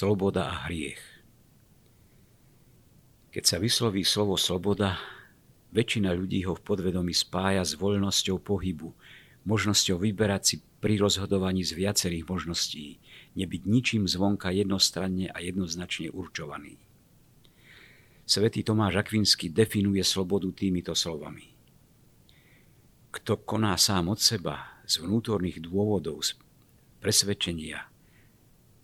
sloboda a hriech. Keď sa vysloví slovo sloboda, väčšina ľudí ho v podvedomí spája s voľnosťou pohybu, možnosťou vyberať si pri rozhodovaní z viacerých možností, nebyť ničím zvonka jednostranne a jednoznačne určovaný. Svetý Tomáš Akvinsky definuje slobodu týmito slovami. Kto koná sám od seba, z vnútorných dôvodov, z presvedčenia,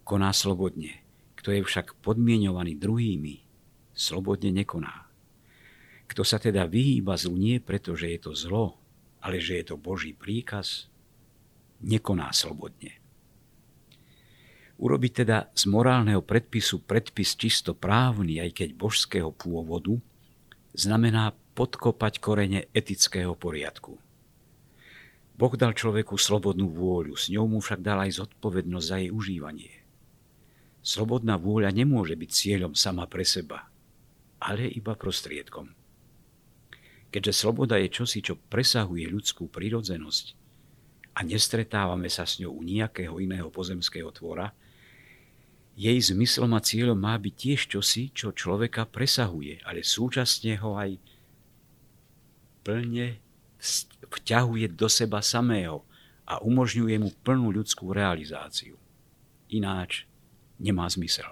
koná slobodne. Kto je však podmienovaný druhými, slobodne nekoná. Kto sa teda vyhýba zlu nie preto, že je to zlo, ale že je to Boží príkaz, nekoná slobodne. Urobiť teda z morálneho predpisu predpis čisto právny, aj keď božského pôvodu, znamená podkopať korene etického poriadku. Boh dal človeku slobodnú vôľu, s ňou mu však dal aj zodpovednosť za jej užívanie. Slobodná vôľa nemôže byť cieľom sama pre seba, ale iba prostriedkom. Keďže sloboda je čosi, čo presahuje ľudskú prírodzenosť a nestretávame sa s ňou u nejakého iného pozemského tvora, jej zmyslom a cieľom má byť tiež čosi, čo človeka presahuje, ale súčasne ho aj plne vťahuje do seba samého a umožňuje mu plnú ľudskú realizáciu. Ináč nemá zmysel.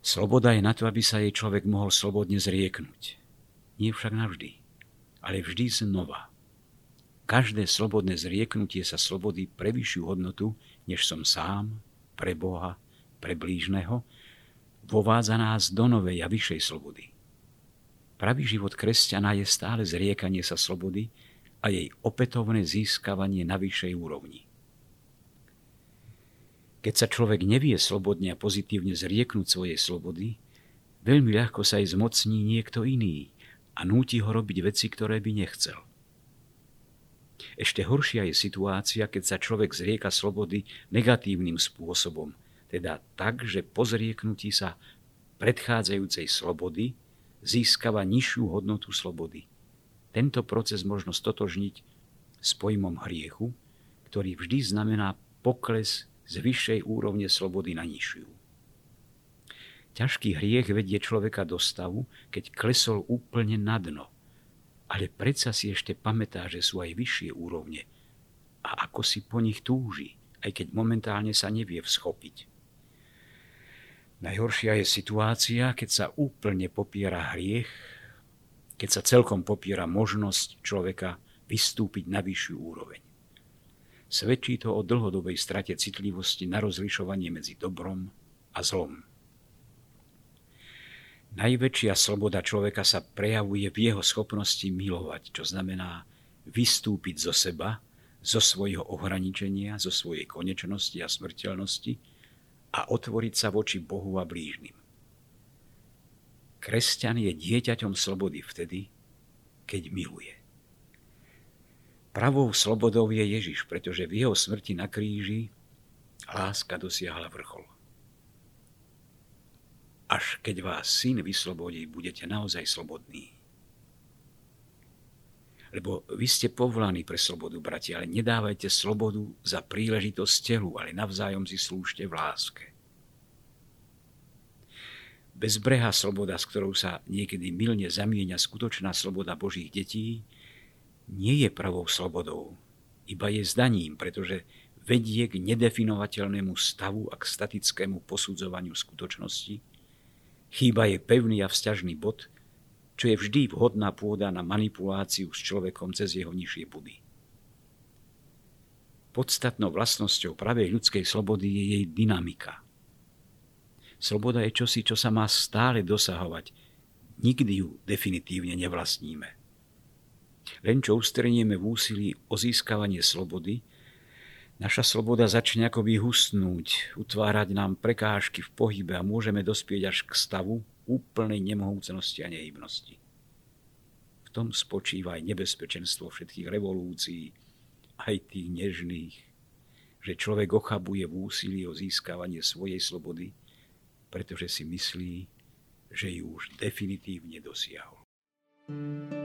Sloboda je na to, aby sa jej človek mohol slobodne zrieknúť. Nie však navždy, ale vždy znova. Každé slobodné zrieknutie sa slobody pre vyššiu hodnotu, než som sám, pre Boha, pre blížneho, vovádza nás do novej a vyššej slobody. Pravý život kresťana je stále zriekanie sa slobody a jej opätovné získavanie na vyššej úrovni. Keď sa človek nevie slobodne a pozitívne zrieknúť svojej slobody, veľmi ľahko sa aj zmocní niekto iný a núti ho robiť veci, ktoré by nechcel. Ešte horšia je situácia, keď sa človek zrieka slobody negatívnym spôsobom, teda tak, že po zrieknutí sa predchádzajúcej slobody získava nižšiu hodnotu slobody. Tento proces možno stotožniť s pojmom hriechu, ktorý vždy znamená pokles z vyššej úrovne slobody na nižšiu. Ťažký hriech vedie človeka do stavu, keď klesol úplne na dno. Ale predsa si ešte pamätá, že sú aj vyššie úrovne. A ako si po nich túži, aj keď momentálne sa nevie всchopiť. Najhoršia je situácia, keď sa úplne popiera hriech, keď sa celkom popiera možnosť človeka vystúpiť na vyššiu úroveň. Svedčí to o dlhodobej strate citlivosti na rozlišovanie medzi dobrom a zlom. Najväčšia sloboda človeka sa prejavuje v jeho schopnosti milovať, čo znamená vystúpiť zo seba, zo svojho ohraničenia, zo svojej konečnosti a smrteľnosti a otvoriť sa voči Bohu a blížnym. Kresťan je dieťaťom slobody vtedy, keď miluje. Pravou slobodou je Ježiš, pretože v jeho smrti na kríži láska dosiahla vrchol. Až keď vás syn vyslobodí, budete naozaj slobodní. Lebo vy ste povolaní pre slobodu, bratia, ale nedávajte slobodu za príležitosť telu, ale navzájom si slúžte v láske. Bezbrehá sloboda, s ktorou sa niekedy milne zamieňa skutočná sloboda Božích detí, nie je pravou slobodou, iba je zdaním, pretože vedie k nedefinovateľnému stavu a k statickému posudzovaniu skutočnosti. Chýba je pevný a vzťažný bod, čo je vždy vhodná pôda na manipuláciu s človekom cez jeho nižšie budy. Podstatnou vlastnosťou pravej ľudskej slobody je jej dynamika. Sloboda je čosi, čo sa má stále dosahovať. Nikdy ju definitívne nevlastníme. Len čo ustrenieme v úsilí o získavanie slobody, naša sloboda začne akoby hustnúť, utvárať nám prekážky v pohybe a môžeme dospieť až k stavu úplnej nemohúcenosti a nehybnosti. V tom spočíva aj nebezpečenstvo všetkých revolúcií, aj tých nežných, že človek ochabuje v úsilí o získavanie svojej slobody, pretože si myslí, že ju už definitívne dosiahol. thank you